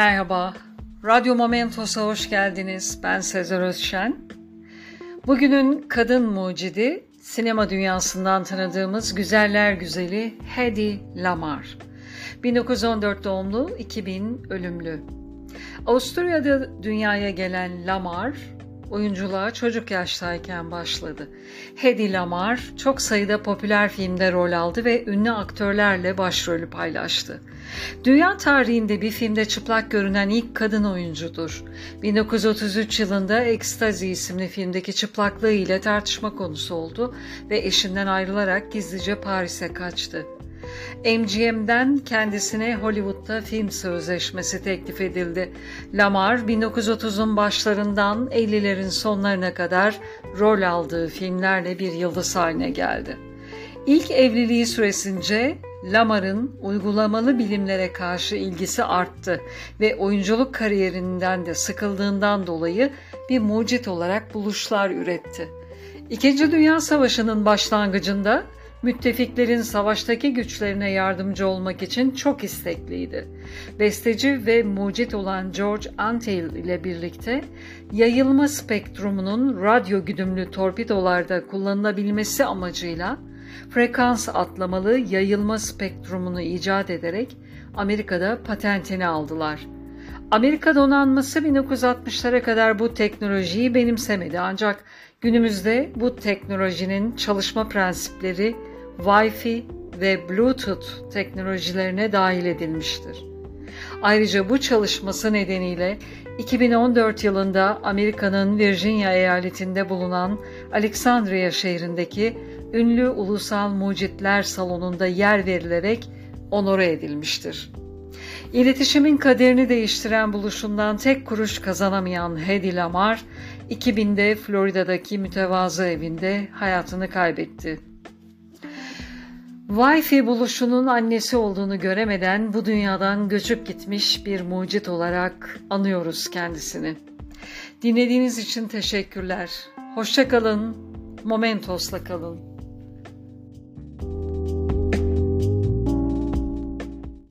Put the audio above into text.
Merhaba, Radyo Momentos'a hoş geldiniz. Ben Sezer Özşen. Bugünün kadın mucidi, sinema dünyasından tanıdığımız güzeller güzeli Hedy Lamar. 1914 doğumlu, 2000 ölümlü. Avusturya'da dünyaya gelen Lamar, oyunculuğa çocuk yaştayken başladı. Hedy Lamar çok sayıda popüler filmde rol aldı ve ünlü aktörlerle başrolü paylaştı. Dünya tarihinde bir filmde çıplak görünen ilk kadın oyuncudur. 1933 yılında Ecstasy isimli filmdeki çıplaklığı ile tartışma konusu oldu ve eşinden ayrılarak gizlice Paris'e kaçtı. MGM'den kendisine Hollywood'da film sözleşmesi teklif edildi. Lamar 1930'un başlarından 50'lerin sonlarına kadar rol aldığı filmlerle bir yıldız haline geldi. İlk evliliği süresince Lamar'ın uygulamalı bilimlere karşı ilgisi arttı ve oyunculuk kariyerinden de sıkıldığından dolayı bir mucit olarak buluşlar üretti. İkinci Dünya Savaşı'nın başlangıcında müttefiklerin savaştaki güçlerine yardımcı olmak için çok istekliydi. Besteci ve mucit olan George Antheil ile birlikte yayılma spektrumunun radyo güdümlü torpidolarda kullanılabilmesi amacıyla frekans atlamalı yayılma spektrumunu icat ederek Amerika'da patentini aldılar. Amerika donanması 1960'lara kadar bu teknolojiyi benimsemedi ancak günümüzde bu teknolojinin çalışma prensipleri Wi-Fi ve Bluetooth teknolojilerine dahil edilmiştir. Ayrıca bu çalışması nedeniyle 2014 yılında Amerika'nın Virginia eyaletinde bulunan Alexandria şehrindeki ünlü Ulusal Mucitler Salonu'nda yer verilerek onore edilmiştir. İletişimin kaderini değiştiren buluşundan tek kuruş kazanamayan Hedy Lamar, 2000'de Florida'daki mütevazı evinde hayatını kaybetti. Wi-Fi buluşunun annesi olduğunu göremeden bu dünyadan göçüp gitmiş bir mucit olarak anıyoruz kendisini. Dinlediğiniz için teşekkürler. Hoşçakalın, Momentos'la kalın.